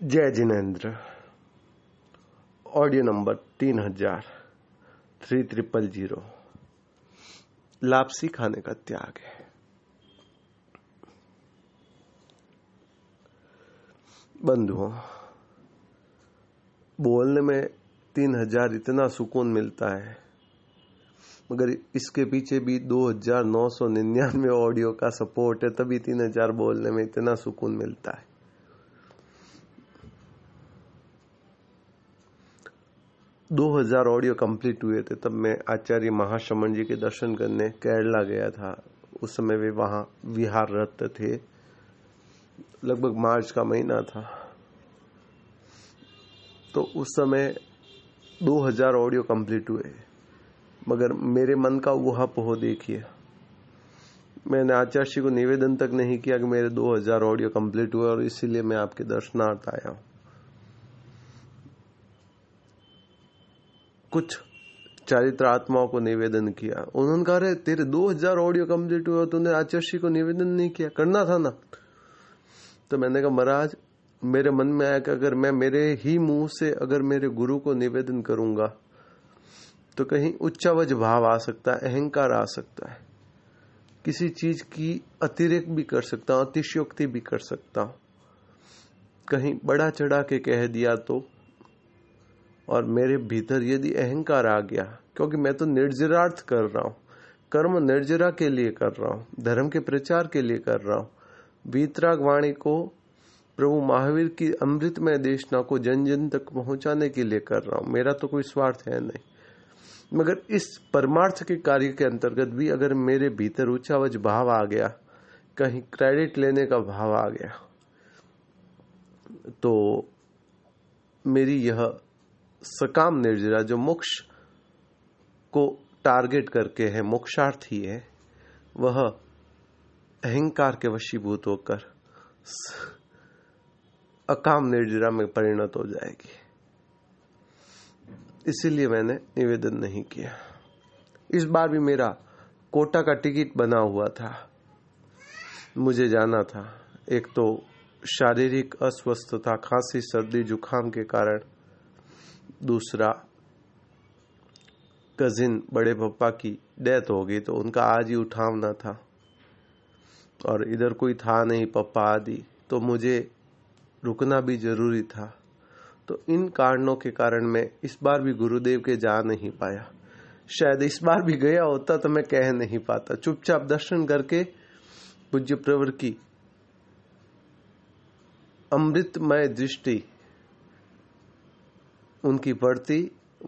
जय Jinendra, audio number तीन हज़ार थ्री ट्रिपल ज़ीरो। लापसी खाने का त्याग है। बंधुओं, बोलने में तीन हज़ार इतना सुकून मिलता है, मगर इसके पीछे भी दो हज़ार नौ सौ निन्यानवे ऑडियो का सपोर्ट है, तभी तीन हज़ार बोलने में इतना सुकून मिलता है। दो हज़ार ऑडियो कंप्लीट हुए थे, तब मैं आचार्य महाशमन जी के दर्शन करने केरला गया था। उस समय वे वहाँ विहार रत थे। लगभग मार्च का महीना था। तो उस समय 2000 ऑडियो कंप्लीट हुए। मगर मेरे मन का वह पोह देखिए। मैंने आचार्य को निवेदन तक नहीं किया कि मेरे 2000 ऑडियो कंप्लीट हुए और इसीलिए मैं आपके दर्शनार्थ आया हूँ। कुछ चारित्र आत्माओं को निवेदन किया। उन्होंने कहा रहे तेरे 2000 ऑडियो कंप्लीट हुए तूने आचार्य को निवेदन नहीं किया। करना था ना? तो मैंने कहा, महाराज, मेरे मन में आया कि अगर मैं मेरे ही मुँह से अगर मेरे गुरु को निवेदन करूँगा तो कहीं उच्चावज भाव आ सकता है, अहंकार आ सकता है। किसी चीज़ की अतिरिक्त भी कर सकता हूँ, अतिशयोक्ति भी कर सकता हूँ। कहीं बड़ा चढ़ा के कह दिया तो और मेरे भीतर यदि अहंकार आ गया, क्योंकि मैं तो निर्जरार्थ कर रहा हूँ, कर्म निर्जरा के लिए कर रहा हूँ, धर्म के प्रचार के लिए कर रहा हूँ। वीतराग वाणी को प्रभु महावीर की अमृतमय देशना को जन जन तक पहुँचाने के लिए कर रहा हूँ। मेरा तो कोई स्वार्थ है नहीं। मगर इस परमार्थ के कार्य के अंतर्गत भी अगर मेरे भीतर ऊंचावज भाव आ गया, कहीं क्रेडिट लेने का भाव आ गया तो मेरी यह सकाम निर्जरा जो मोक्ष को टारगेट करके है, मोक्षार्थी है, वह अहंकार के वशीभूत होकर अकाम निर्जरा में परिणत हो जाएगी। इसीलिए मैंने निवेदन नहीं किया। इस बार भी मेरा कोटा का टिकट बना हुआ था। मुझे जाना था। एक तो शारीरिक अस्वस्थता, खांसी, सर्दी, जुकाम के कारण दूसरा कजिन बड़े पप्पा की डेथ हो गई तो उनका आज ही उठावना था। और इधर कोई था नहीं पप्पा आदि तो मुझे रुकना भी ज़रूरी था। तो इन कारणों के कारण मैं इस बार भी गुरुदेव के जा नहीं पाया। शायद इस बार भी गया होता तो मैं कह नहीं पाता। चुपचाप दर्शन करके पूज्य प्रवर की अमृतमय दृष्टि उनकी पढ़ती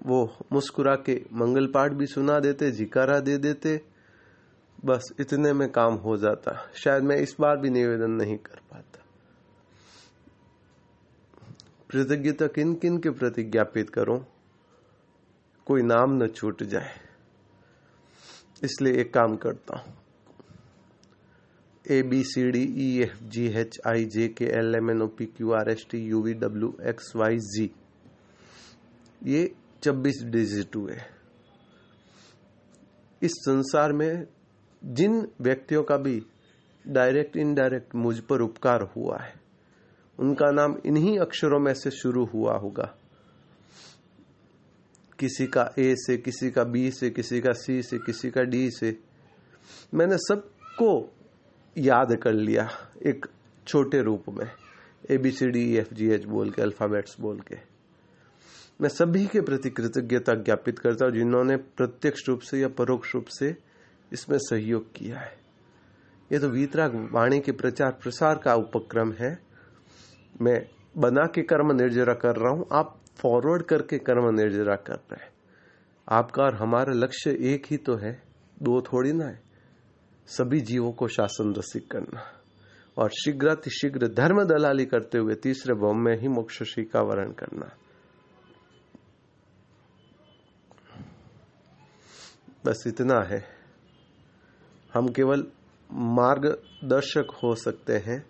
वो मुस्कुरा के मंगल पाठ भी सुना देते, जिकारा दे देते। बस इतने में काम हो जाता। शायद मैं इस बार भी निवेदन नहीं कर पाता। कृतज्ञता किन किन के प्रति ज्ञापित करो? कोई नाम न छूट जाए। इसलिए एक काम करता हूँ। A B C D E F G H I J K L M N O P Q R S T U V W X Y Z ये 26 डिजिट हुए। इस संसार में जिन व्यक्तियों का भी डायरेक्ट, इनडायरेक्ट मुझ पर उपकार हुआ है, उनका नाम इन्हीं अक्षरों में से शुरू हुआ होगा। किसी का ए से, किसी का बी से, किसी का सी से, किसी का डी से। मैंने सबको याद कर लिया एक छोटे रूप में। A B C D F G H बोल के, अल्फाबेट्स बोल के। मैं सभी के प्रति कृतज्ञता ज्ञापित करता हूँ, जिन्होंने प्रत्यक्ष रूप से या परोक्ष रूप से इसमें सहयोग किया है। ये तो वीतराग वाणी के प्रचार प्रसार का उपक्रम है। मैं बना के कर्म निर्जरा कर रहा हूँ, आप फॉरवर्ड करके कर्म निर्जरा कर रहे हैं। आपका और हमारा लक्ष्य एक ही तो है, दो थोड़ी ना है। सभी जीवों को शासन रसिक करना। और शीघ्र धर्म दलाली करते हुए तीसरे भव में ही मोक्ष का वर्ण करना। बस इतना है। हम केवल मार्गदर्शक हो सकते हैं,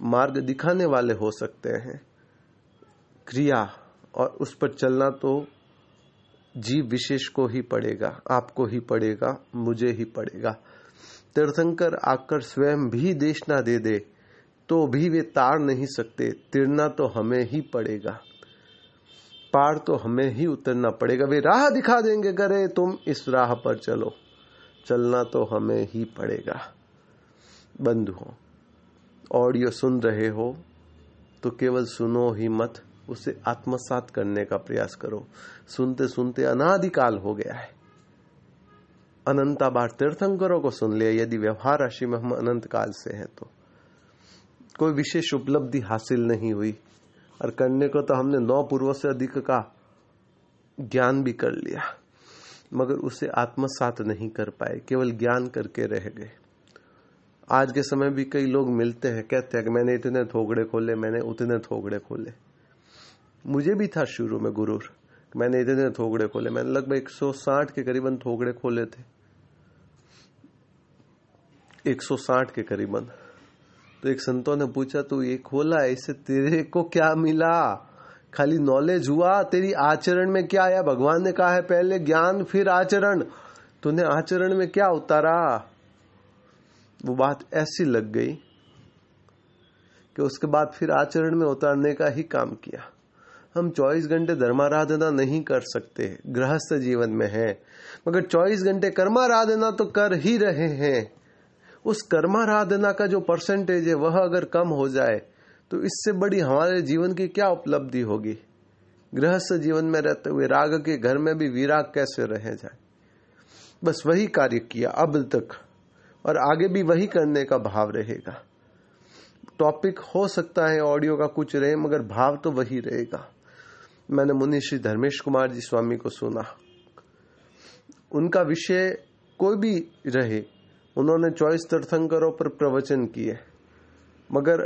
मार्ग दिखाने वाले हो सकते हैं। क्रिया और उस पर चलना तो जीव विशेष को ही पड़ेगा, आपको ही पड़ेगा, मुझे ही पड़ेगा। तीर्थंकर आकर स्वयं भी देश ना दे दे तो भी वे तार नहीं सकते तिरना तो हमें ही पड़ेगा। पार तो हमें ही उतरना पड़ेगा। वे राह दिखा देंगे करे तुम इस राह पर चलो। चलना तो हमें ही पड़ेगा। बंधुओं ऑडियो सुन रहे हो तो केवल सुनो ही मत, उसे आत्मसात करने का प्रयास करो। सुनते सुनते अनादिकाल हो गया है। अनंता बार तीर्थंकरों को सुन लिया। यदि व्यवहार राशि में हम अनंत काल से हैं तो कोई विशेष उपलब्धि हासिल नहीं हुई। और करने को तो हमने नौ पूर्व से अधिक का ज्ञान भी कर लिया, मगर उसे आत्मसात नहीं कर पाए, केवल ज्ञान करके रह गए। आज के समय भी कई लोग मिलते हैं, कहते हैं कि मैंने इतने थोगड़े खोले, मैंने उतने थोगड़े खोले। मुझे भी था शुरू में गुरूर मैंने इतने थोगड़े खोले, मैंने लगभग 160 के करीबन थोगड़े खोले थे। 160 के करीबन। तो एक संतों ने पूछा, तू ये खोला इससे तेरे को क्या मिला? खाली नॉलेज हुआ? तेरी आचरण में क्या आया? भगवान ने कहा है, पहले ज्ञान, फिर आचरण। तूने आचरण में क्या उतारा? वो बात ऐसी लग गई कि उसके बाद फिर आचरण में उतारने का ही काम किया। हम 24 घंटे धर्माराधना नहीं कर सकते, गृहस्थ जीवन में है। मगर 24 घंटे कर्माराधना तो कर ही रहे हैं। उस कर्माराधना का जो परसेंटेज है, वह अगर कम हो जाए तो इससे बड़ी हमारे जीवन की क्या उपलब्धि होगी? गृहस्थ जीवन में रहते हुए, राग के घर में भी विराग कैसे रह जाए? बस वही कार्य किया, अब तक। और आगे भी वही करने का भाव रहेगा। टॉपिक हो सकता है ऑडियो का कुछ रहे, मगर भाव तो वही रहेगा। मैंने मुनि श्री धर्मेश कुमार जी स्वामी को सुना। उनका विषय कोई भी रहे उन्होंने चौबीस तीर्थंकरों पर प्रवचन किए। मगर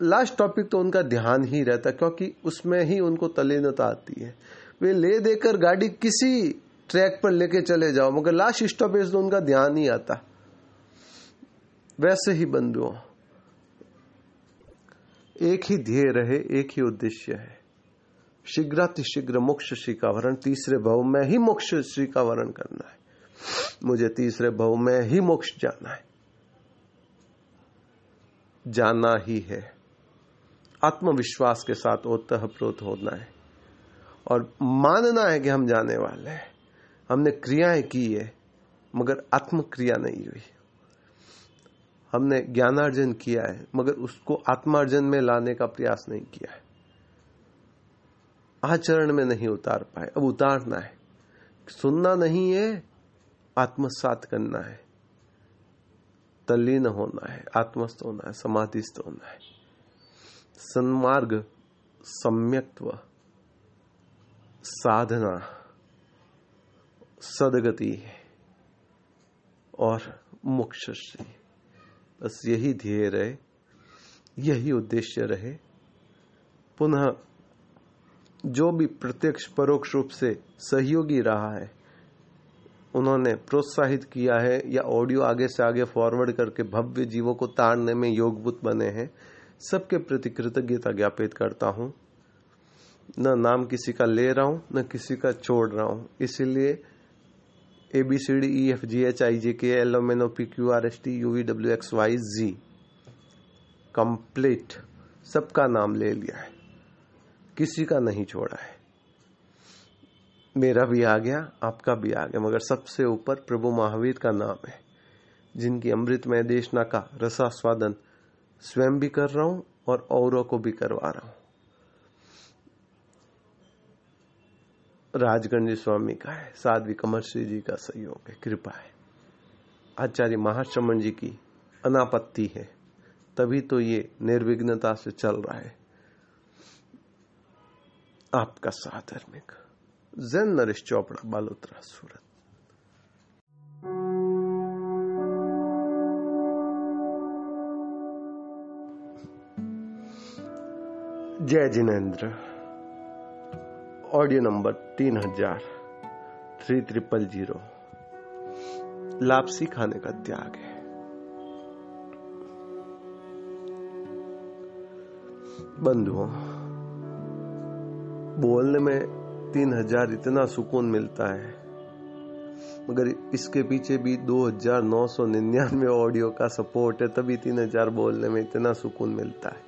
लास्ट टॉपिक तो उनका ध्यान ही रहता, क्योंकि उसमें ही उनको तलीनता आती है। वे ले देकर गाड़ी किसी ट्रैक पर लेके चले जाओ, मगर लास्ट स्टॉपेज तो उनका ध्यान ही आता। वैसे ही बंधुओं, एक ही ध्येय रहे, एक ही उद्देश्य है। शीघ्रातिशीघ्र मोक्ष श्री का वरण, तीसरे भाव में ही मोक्ष श्री का वरण करना है। मुझे तीसरे भव में ही मोक्ष जाना है। जाना ही है। आत्मविश्वास के साथ ओतः प्रोत होना है। और मानना है कि हम जाने वाले हैं। हमने क्रियाएँ की है, मगर आत्मक्रिया नहीं हुई। हमने ज्ञानार्जन किया है, मगर उसको आत्मार्जन में लाने का प्रयास नहीं किया है। आचरण में नहीं उतार पाए, अब उतारना है। सुनना नहीं है आत्मसात करना है। तल्लीन होना है, आत्मस्थ होना है, समाधिस्थ होना है। सन्मार्ग, सम्यक्त्व, साधना, सदगति और मोक्ष बस यही ध्येय रहे, यही उद्देश्य रहे। पुनः जो भी प्रत्यक्ष, परोक्ष रूप से सहयोगी रहा है उन्होंने प्रोत्साहित किया है या ऑडियो आगे से आगे फॉरवर्ड करके भव्य जीवों को ताड़ने में योगभूत बने हैं, सबके प्रति कृतज्ञता ज्ञापित करता हूँ। न नाम किसी का ले रहा हूँ, न किसी का छोड़ रहा हूँ। इसीलिए A B C D E F G H I J K L M N O P Q R S T U V W X Y Z complete सबका नाम ले लिया है। किसी का नहीं छोड़ा है। मेरा भी आ गया, आपका भी आ गया, मगर सबसे ऊपर प्रभु महावीर का नाम है, जिनकी अमृतमय देशना का रसास्वादन स्वयं भी कर रहा हूँ और औरों को भी करवा रहा हूँ। राजगंज स्वामी का है, साध्वी कमरश्री जी का सहयोग है, कृपा है। आचार्य महाश्रमण जी की अनापत्ति है, तभी तो ये निर्विघ्नता से चल रहा है। आपका साधर्मिक जैन नरेश चोपड़ा बालोतरा सूरत जय जिनेन्द्र ऑडियो नंबर तीन हज़ार थ्री ट्रिपल ज़ीरो लापसी खाने का त्याग है। बंधुओं, बोलने में तीन हज़ार इतना सुकून मिलता है। मगर इसके पीछे भी दो हज़ार नौ सौ निन्यानवे ऑडियो का सपोर्ट है, तभी तीन हज़ार बोलने में इतना सुकून मिलता है।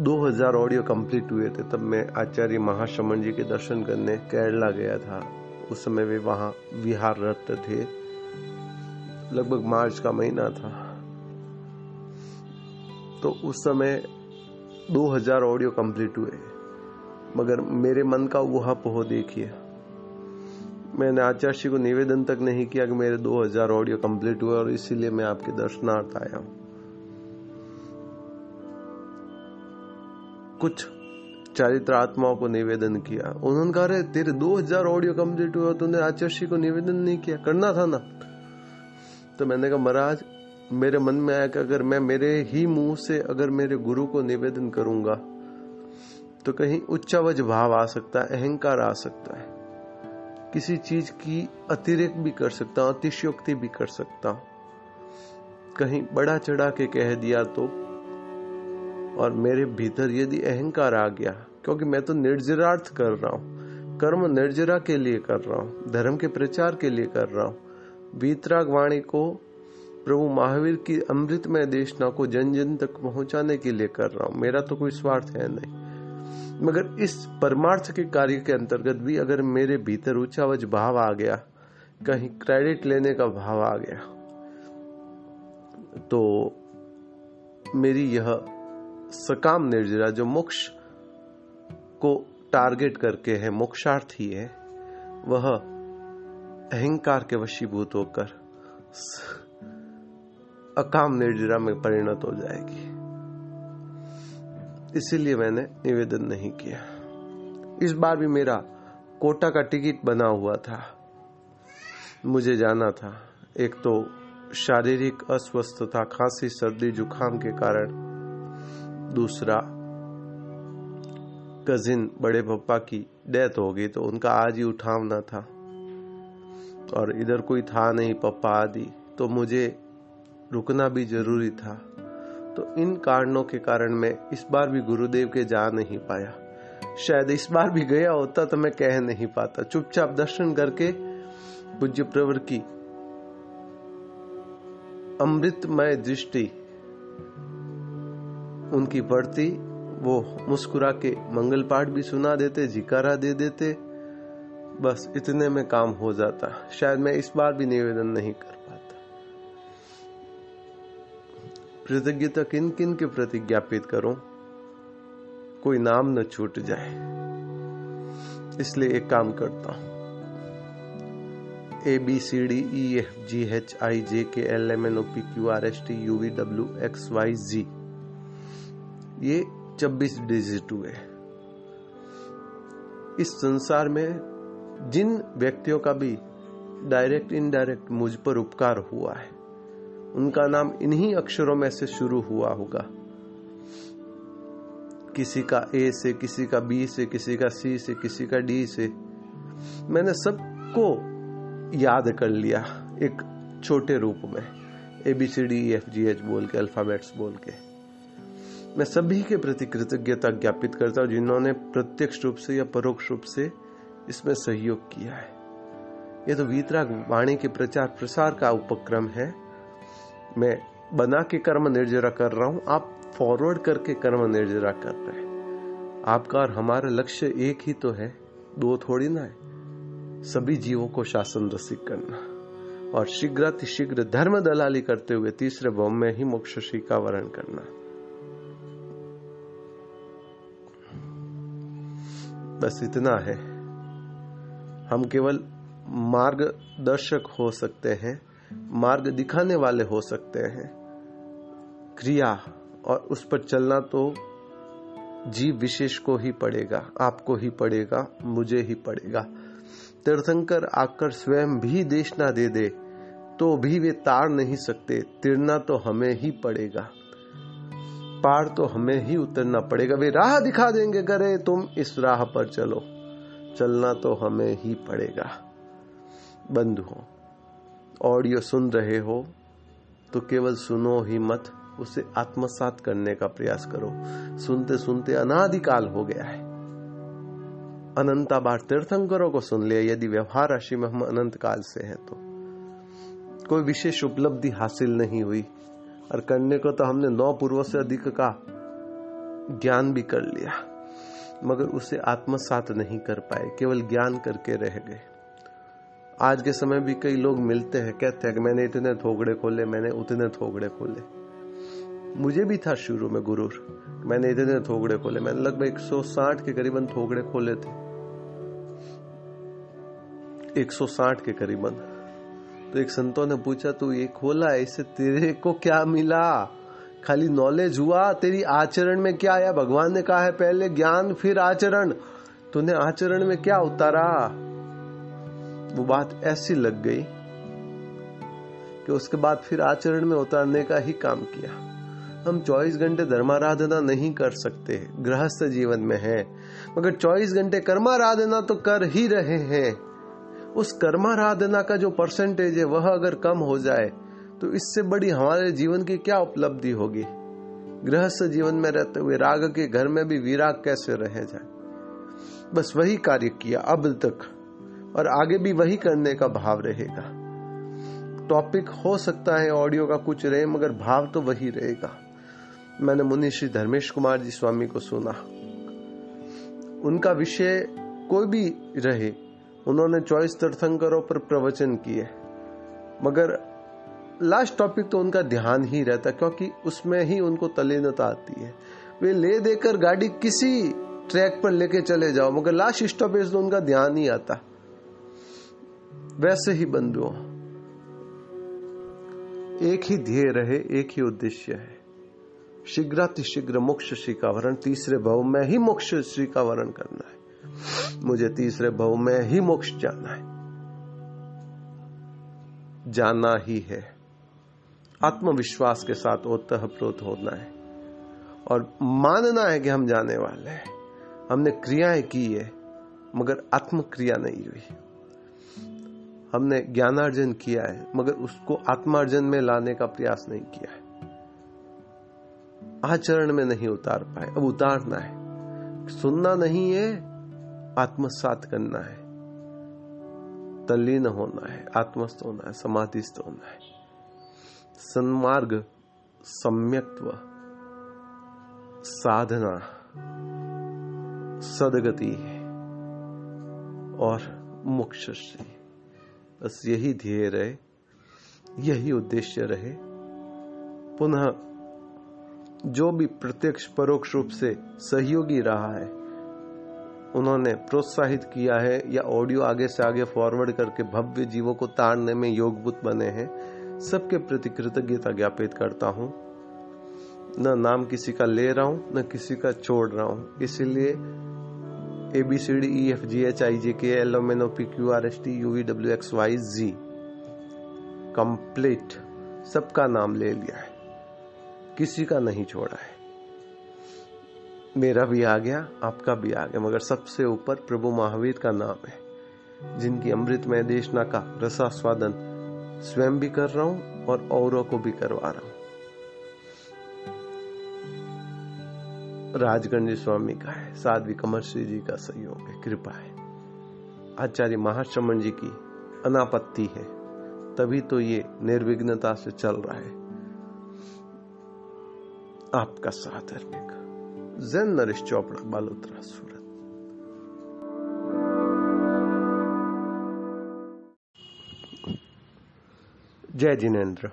दो हज़ार ऑडियो कंप्लीट हुए थे, तब मैं आचार्य महाशमन जी के दर्शन करने केरला गया था। उस समय वे वहाँ विहार रत थे। लगभग मार्च का महीना था। तो उस समय 2000 ऑडियो कंप्लीट हुए मगर मेरे मन का वह पोह देखिए। मैंने आचार्य को निवेदन तक नहीं किया कि मेरे 2000 ऑडियो कंप्लीट हुए और इसीलिए मैं आपके दर्शनार्थ आया हूँ। कुछ चारित्र आत्माओं को निवेदन किया। उन्होंने कहा रहे तेरे 2000 ऑडियो कंप्लीट हुए तूने आचार्य को निवेदन नहीं किया। करना था ना? तो मैंने कहा, महाराज मेरे मन में आया कि अगर मैं मेरे ही मुँह से अगर मेरे गुरु को निवेदन करूँगा तो कहीं उच्चावज भाव आ सकता है, अहंकार आ सकता है। किसी चीज़ की अतिरिक्त भी कर सकता हूँ, अतिशयोक्ति भी कर सकता हूँ। कहीं बड़ा चढ़ा के कह दिया तो और मेरे भीतर यदि अहंकार आ गया, क्योंकि मैं तो निर्जरार्थ कर रहा हूँ, कर्म निर्जरा के लिए कर रहा हूँ, धर्म के प्रचार के लिए कर रहा हूँ वीतराग वाणी को प्रभु महावीर की अमृतमय देशना को जन जन तक पहुँचाने के लिए कर रहा हूँ। मेरा तो कोई स्वार्थ है नहीं। मगर इस परमार्थ के कार्य के अंतर्गत भी अगर मेरे भीतर ऊंचावज भाव आ गया, कहीं क्रेडिट लेने का भाव आ गया तो मेरी यह सकाम निर्जरा जो मोक्ष को टारगेट करके है, मोक्षार्थी है, वह अहंकार के वशीभूत होकर अकाम निर्जरा में परिणत हो जाएगी। इसीलिए मैंने निवेदन नहीं किया। इस बार भी मेरा कोटा का टिकट बना हुआ था। मुझे जाना था। एक तो शारीरिक अस्वस्थता, खांसी, सर्दी, जुकाम के कारण। दूसरा, कजिन बड़े पप्पा की डेथ हो गई तो उनका आज ही उठावना था। और इधर कोई था नहीं, पप्पा आदि। तो मुझे रुकना भी ज़रूरी था। तो इन कारणों के कारण मैं इस बार भी गुरुदेव के जा नहीं पाया। शायद इस बार भी गया होता तो मैं कह नहीं पाता। चुपचाप दर्शन करके पूज्य प्रवर की अमृतमय दृष्टि, उनकी बढ़ती, वो मुस्कुरा के मंगल पाठ भी सुना देते, जिकारा दे देते, बस इतने में काम हो जाता। शायद मैं इस बार भी निवेदन नहीं कर कृतज्ञता किन किन के प्रति ज्ञापित करो? कोई नाम न छूट जाए। इसलिए एक काम करता हूँ। A B C D E F G H I J K L M N O P Q R S T U V W X Y Z ये 26 डिजिट हुए। इस संसार में जिन व्यक्तियों का भी डायरेक्ट इनडायरेक्ट मुझ पर उपकार हुआ है उनका नाम इन्हीं अक्षरों में से शुरू हुआ होगा। किसी का ए से, किसी का बी से, किसी का सी से, किसी का डी से। मैंने सबको याद कर लिया एक छोटे रूप में। A B C D F G H बोल के अल्फाबेट्स बोल के। मैं सभी के प्रति कृतज्ञता ज्ञापित करता हूँ जिन्होंने प्रत्यक्ष रूप से या परोक्ष रूप से इसमें सहयोग किया है। ये तो वीतराग वाणी के प्रचार प्रसार का उपक्रम है। मैं बना के कर्म निर्जरा कर रहा हूँ, आप फॉरवर्ड करके कर्म निर्जरा कर रहे हैं। आपका और हमारा लक्ष्य एक ही तो है, दो थोड़ी ना है। सभी जीवों को शासन रसिक करना। और शीघ्र शीघ्र धर्म दलाली करते हुए तीसरे भव में ही मोक्ष का वर्ण करना। बस इतना है। हम केवल मार्गदर्शक हो सकते हैं। मार्ग दिखाने वाले हो सकते हैं। क्रिया और उस पर चलना तो जीव विशेष को ही पड़ेगा, आपको ही पड़ेगा, मुझे ही पड़ेगा। तीर्थंकर आकर स्वयं भी देश ना दे दे तो भी वे तार नहीं सकते। तिरना तो हमें ही पड़ेगा। पार तो हमें ही उतरना पड़ेगा। वे राह दिखा देंगे करे तुम इस राह पर चलो। चलना तो हमें ही पड़ेगा। बंधुओं ऑडियो सुन रहे हो तो केवल सुनो ही मत, उसे आत्मसात करने का प्रयास करो। सुनते सुनते अनादिकाल हो गया है। अनंता बार तीर्थंकरों को सुन लिया, यदि व्यवहार राशि में हम अनंत काल से हैं तो। कोई विशेष उपलब्धि हासिल नहीं हुई, और करने को तो हमने नौ पूर्व से अधिक का ज्ञान भी कर लिया, मगर उसे आत्मसात नहीं कर पाए, केवल ज्ञान करके रह गए। आज के समय भी कई लोग मिलते हैं, कहते हैं कि मैंने इतने थोगड़े खोले, मैंने उतने थोगड़े खोले। मुझे भी था शुरू में गुरूर, मैंने इतने थोगड़े खोले, मैंने लगभग 160 के करीबन थोगड़े खोले थे। 160 के करीबन। तो एक संतों ने पूछा, तू ये खोला इससे तेरे को क्या मिला? खाली नॉलेज हुआ? तेरी आचरण में क्या आया? भगवान ने कहा है, पहले ज्ञान, फिर आचरण। तूने आचरण में क्या उतारा? वो बात ऐसी लग गई कि उसके बाद फिर आचरण में उतारने का ही काम किया। हम 24 घंटे धर्माराधना नहीं कर सकते, गृहस्थ जीवन में है। मगर 24 घंटे कर्माराधना तो कर ही रहे हैं। उस कर्माराधना का जो परसेंटेज है, वह अगर कम हो जाए तो इससे बड़ी हमारे जीवन की क्या उपलब्धि होगी? गृहस्थ जीवन में रहते हुए राग के घर में भी विराग कैसे रह जाए? बस वही कार्य किया, अब तक। और आगे भी वही करने का भाव रहेगा। टॉपिक हो सकता है ऑडियो का कुछ रहे, मगर भाव तो वही रहेगा। मैंने मुनि श्री धर्मेश कुमार जी स्वामी को सुना। उनका विषय कोई भी रहे, उन्होंने चॉइस तीर्थंकरों पर प्रवचन किए। मगर लास्ट टॉपिक तो उनका ध्यान ही रहता, क्योंकि उसमें ही उनको तलीनता आती है। वे ले देकर गाड़ी किसी ट्रैक पर लेके चले जाओ, मगर लास्ट स्टॉपेज तो उनका ध्यान ही आता। वैसे ही बंधुओं, एक ही ध्येय रहे, एक ही उद्देश्य है। शीघ्रातिशीघ्र मोक्ष श्री का वरण तीसरे भाव में ही मोक्ष श्री का वरण करना है। मुझे तीसरे भाव में ही मोक्ष जाना है। जाना ही है। आत्मविश्वास के साथ ओतः प्रोत होना है। और मानना है कि हम जाने वाले हैं। हमने क्रियाएँ की है, मगर आत्म क्रिया नहीं हुई। हमने ज्ञानार्जन किया है, मगर उसको आत्मार्जन में लाने का प्रयास नहीं किया है। आचरण में नहीं उतार पाए। अब उतारना है। सुनना नहीं है, आत्मसात करना है। तल्लीन होना है, आत्मस्थ होना है, समाधिस्थ होना है। सन्मार्ग, सम्यक्त्व, साधना, सदगति और मोक्ष बस यही ध्येय रहे, यही उद्देश्य रहे। पुनः जो भी प्रत्यक्ष परोक्ष रूप से सहयोगी रहा है, उन्होंने प्रोत्साहित किया है या ऑडियो आगे से आगे फॉरवर्ड करके भव्य जीवों को ताड़ने में योगभूत बने हैं, सबके प्रति कृतज्ञता ज्ञापित करता हूँ। न नाम किसी का ले रहा हूँ, न किसी का छोड़ रहा हूँ। इसीलिए A B C D E F G H I J K L M N O P Q R S T U V W X Y Z complete सबका नाम ले लिया है। किसी का नहीं छोड़ा है। मेरा भी आ गया, आपका भी आ गया, मगर सबसे ऊपर प्रभु महावीर का नाम है, जिनकी अमृतमय देशना का रसास्वादन स्वयं भी कर रहा हूँ और औरों को भी करवा रहा हूँ। राजगंज स्वामी का है, साध्वी कमर श्री जी का सहयोग है, कृपा है। आचार्य महाश्रमण जी की अनापत्ति है, तभी तो ये निर्विघ्नता से चल रहा है। आपका साथ जैन नरेश चोपड़ा, बालोत्रा, सूरत। जय जिनेन्द्र।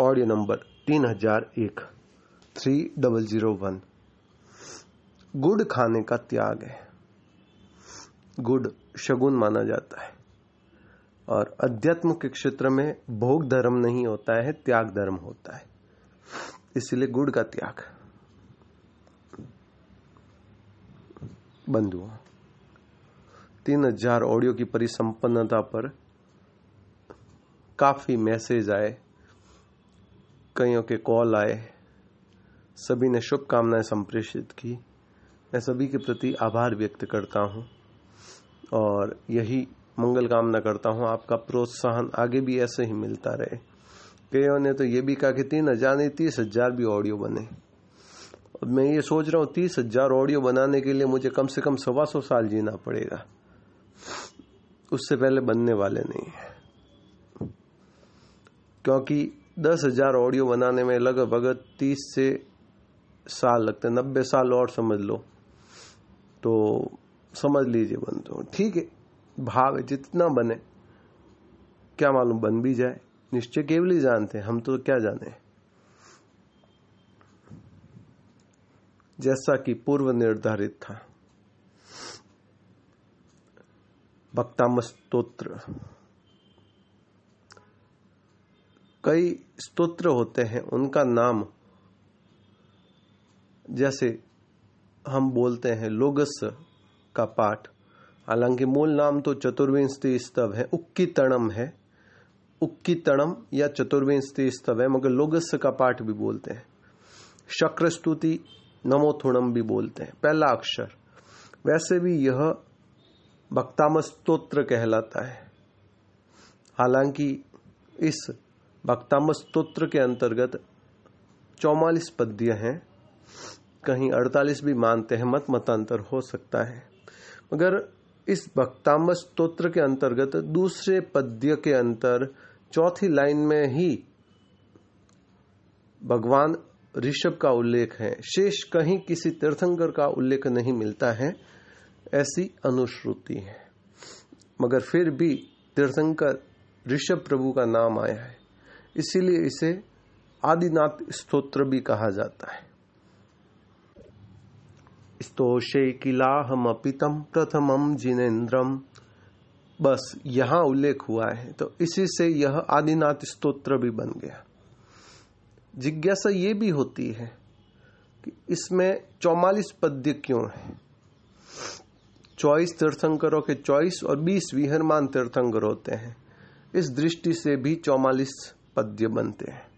ऑडियो नंबर तीन हज़ार एक। थ्री डबल ज़ीरो वन गुड़ खाने का त्याग है। गुड़ शगुन माना जाता है। और अध्यात्म के क्षेत्र में भोग धर्म नहीं होता है, त्याग धर्म होता है। इसलिए गुड़ का त्याग। बंधुओं, तीन हज़ार ऑडियो की परिसंपन्नता पर काफ़ी मैसेज आए, कईयों के कॉल आए सभी ने शुभकामनाएँ संप्रेषित की। मैं सभी के प्रति आभार व्यक्त करता हूँ और यही मंगल कामना करता हूँ, आपका प्रोत्साहन आगे भी ऐसे ही मिलता रहे। कईयों ने तो ये भी कहा कि तीन हज़ार नहीं, तीस हज़ार भी ऑडियो बने। और मैं ये सोच रहा हूँ, तीस हज़ार ऑडियो बनाने के लिए मुझे कम से कम सवा सौ साल जीना पड़ेगा। उससे पहले बनने वाले नहीं है। क्योंकि दस हज़ार ऑडियो बनाने में लगभग तीस से साल लगते हैं, नब्बे साल और समझ लो। तो समझ लीजिए तो ठीक है, भाव जितना बने, क्या मालूम बन भी जाए, निश्चय केवल ही जानते हैं, हम तो क्या जाने। जैसा कि पूर्व निर्धारित था। भक्ताम स्त्रोत्र कई स्तोत्र होते हैं, उनका नाम जैसे हम बोलते हैं लोगस का पाठ। हालाँकि मूल नाम तो चतुर्विंशति स्तव है उक्की तणम है। उक्की तणम या चतुर्विंशति स्तव है, मगर लोगस का पाठ भी बोलते हैं। शक्र स्तुति नमोथुणम भी बोलते हैं। पहला अक्षर। वैसे भी यह भक्ताम स्तोत्र कहलाता है। हालाँकि इस भक्ताम स्तोत्र के अंतर्गत चौवालीस पद्य हैं। कहीं अड़तालीस भी मानते हैं, मत मतांतर हो सकता है। मगर इस भक्ताम स्तोत्र के अंतर्गत दूसरे पद्य के अंतर, चौथी लाइन में ही भगवान ऋषभ का उल्लेख है। शेष कहीं किसी तीर्थंकर का उल्लेख नहीं मिलता है, ऐसी अनुश्रुति है। मगर फिर भी तीर्थंकर ऋषभ प्रभु का नाम आया है। इसीलिए इसे आदिनाथ स्तोत्र भी कहा जाता है। स्तोषे किलाहम अपितम प्रथमम जिनेन्द्रम। बस, यहाँ उल्लेख हुआ है तो इसी से यह आदिनाथ स्तोत्र भी बन गया। जिज्ञासा ये भी होती है कि इसमें चौवालीस पद्य क्यों है? चौबीस तीर्थंकरों के चौबीस और बीस विहरमान तीर्थंकर होते हैं। इस दृष्टि से भी चौवालीस पद्य बनते हैं।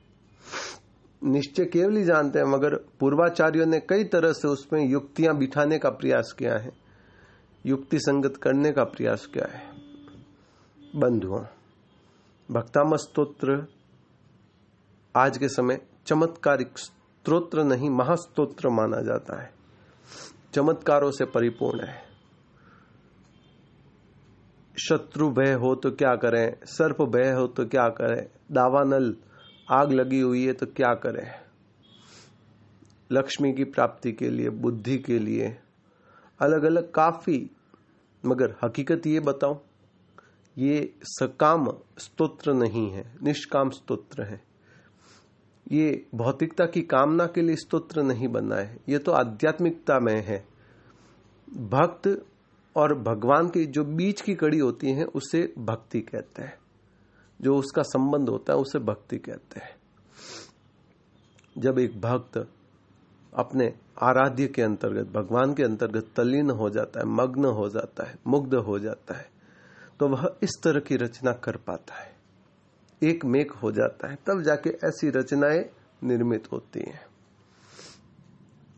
निश्चय केवल ही जानते हैं, मगर पूर्वाचार्यों ने कई तरह से उसमें युक्तियाँ बिठाने का प्रयास किया है। युक्ति संगत करने का प्रयास किया है। बंधुओं भक्ताम स्त्रोत्र आज के समय चमत्कारिक स्त्रोत्र नहीं, महास्तोत्र माना जाता है। चमत्कारों से परिपूर्ण है। शत्रु भय हो तो क्या करें? सर्प भय हो तो क्या करें? दावानल आग लगी हुई है तो क्या करें? लक्ष्मी की प्राप्ति के लिए, बुद्धि के लिए अलग अलग काफ़ी, मगर हकीकत ये बताओ ये सकाम स्तोत्र नहीं है, निष्काम स्तोत्र है। ये भौतिकता की कामना के लिए स्तोत्र नहीं बना है, ये तो आध्यात्मिकता में है। भक्त और भगवान की जो बीच की कड़ी होती है, उसे भक्ति कहते हैं। जो उसका संबंध होता है, उसे भक्ति कहते हैं। जब एक भक्त अपने आराध्य के अंतर्गत, भगवान के अंतर्गत तल्लीन हो जाता है, मग्न हो जाता है, मुग्ध हो जाता है तो वह इस तरह की रचना कर पाता है। एक मेक हो जाता है, तब जाके ऐसी रचनाएँ निर्मित होती हैं।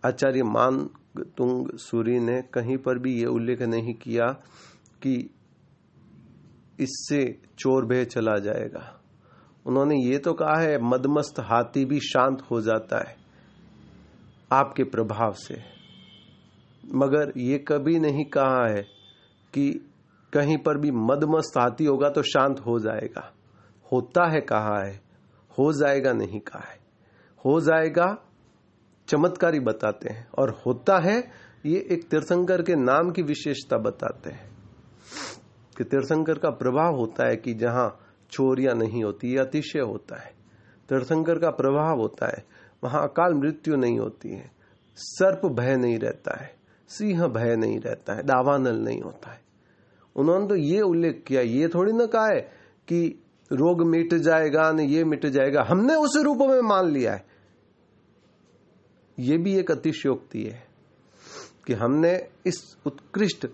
आचार्य मान तुंग सूरी ने कहीं पर भी ये उल्लेख नहीं किया कि इससे चोर भय चला जाएगा। उन्होंने ये तो कहा है, मदमस्त हाथी भी शांत हो जाता है आपके प्रभाव से। मगर ये कभी नहीं कहा है कि कहीं पर भी मदमस्त हाथी होगा तो शांत हो जाएगा। होता है कहा है, हो जाएगा नहीं कहा है। हो जाएगा, चमत्कारी बताते हैं। और होता है, ये एक तीर्थंकर के नाम की विशेषता बताते हैं। कि तीर्थंकर का प्रभाव होता है कि जहाँ चोरियाँ नहीं होती, ये अतिशय होता है। तीर्थंकर का प्रभाव होता है, वहाँ अकाल मृत्यु नहीं होती है। सर्प भय नहीं रहता है, सिंह भय नहीं रहता है, दावानल नहीं होता है। उन्होंने तो ये उल्लेख किया, ये थोड़ी ना कहा है कि रोग मिट जाएगा, न ये मिट जाएगा, हमने उस रूप में मान लिया है। ये भी एक अतिशयोक्ति है कि हमने इस उत्कृष्ट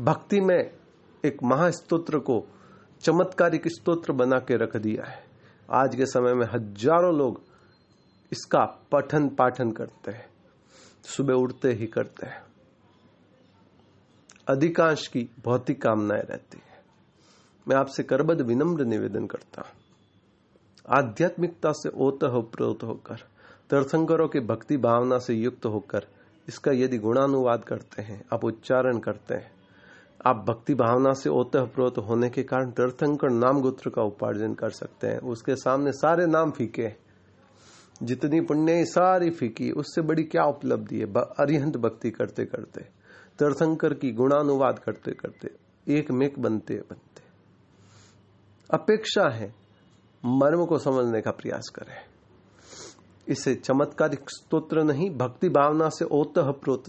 भक्ति में एक महास्तोत्र को चमत्कारिक स्तोत्र बना के रख दिया है। आज के समय में हज़ारों लोग इसका पठन पाठन करते हैं। सुबह उठते ही करते हैं। अधिकांश की भौतिक कामनाएँ रहती है। मैं आपसे करबद्ध विनम्र निवेदन करता हूँ। आध्यात्मिकता से ओत हो प्रोत होकर, तीर्थंकरों की भक्ति भावना से युक्त होकर, इसका यदि गुणानुवाद करते हैं, आप उच्चारण करते हैं आप भक्ति भावना से ओतप्रोत होने के कारण तीर्थंकर नाम गोत्र का उपार्जन कर सकते हैं। उसके सामने सारे नाम फीके जितनी पुण्य सारी फीकी। उससे बड़ी क्या उपलब्धि है? अरिहंत भक्ति करते करते। तीर्थंकर की गुणानुवाद करते करते एक मेक बनते बनते। अपेक्षा है, मर्म को समझने का प्रयास करें। इसे चमत्कारिक स्तोत्र नहीं, भक्ति भावना से ओतः प्रोत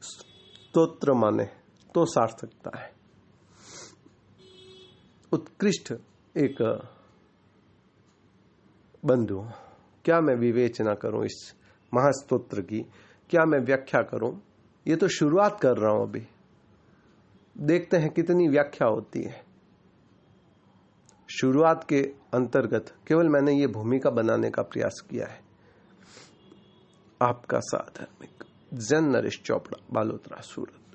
स्तोत्र माने। तो सार्थकता है। उत्कृष्ट एक बंधु, क्या मैं विवेचना करूँ इस महास्तोत्र की? क्या मैं व्याख्या करूँ? ये तो शुरुआत कर रहा हूँ अभी। देखते हैं कितनी व्याख्या होती है। शुरुआत के अंतर्गत केवल मैंने ये भूमिका बनाने का प्रयास किया है। आपका साधर्मिक जन नरेश चोपड़ा, बालोतरा, सूरत।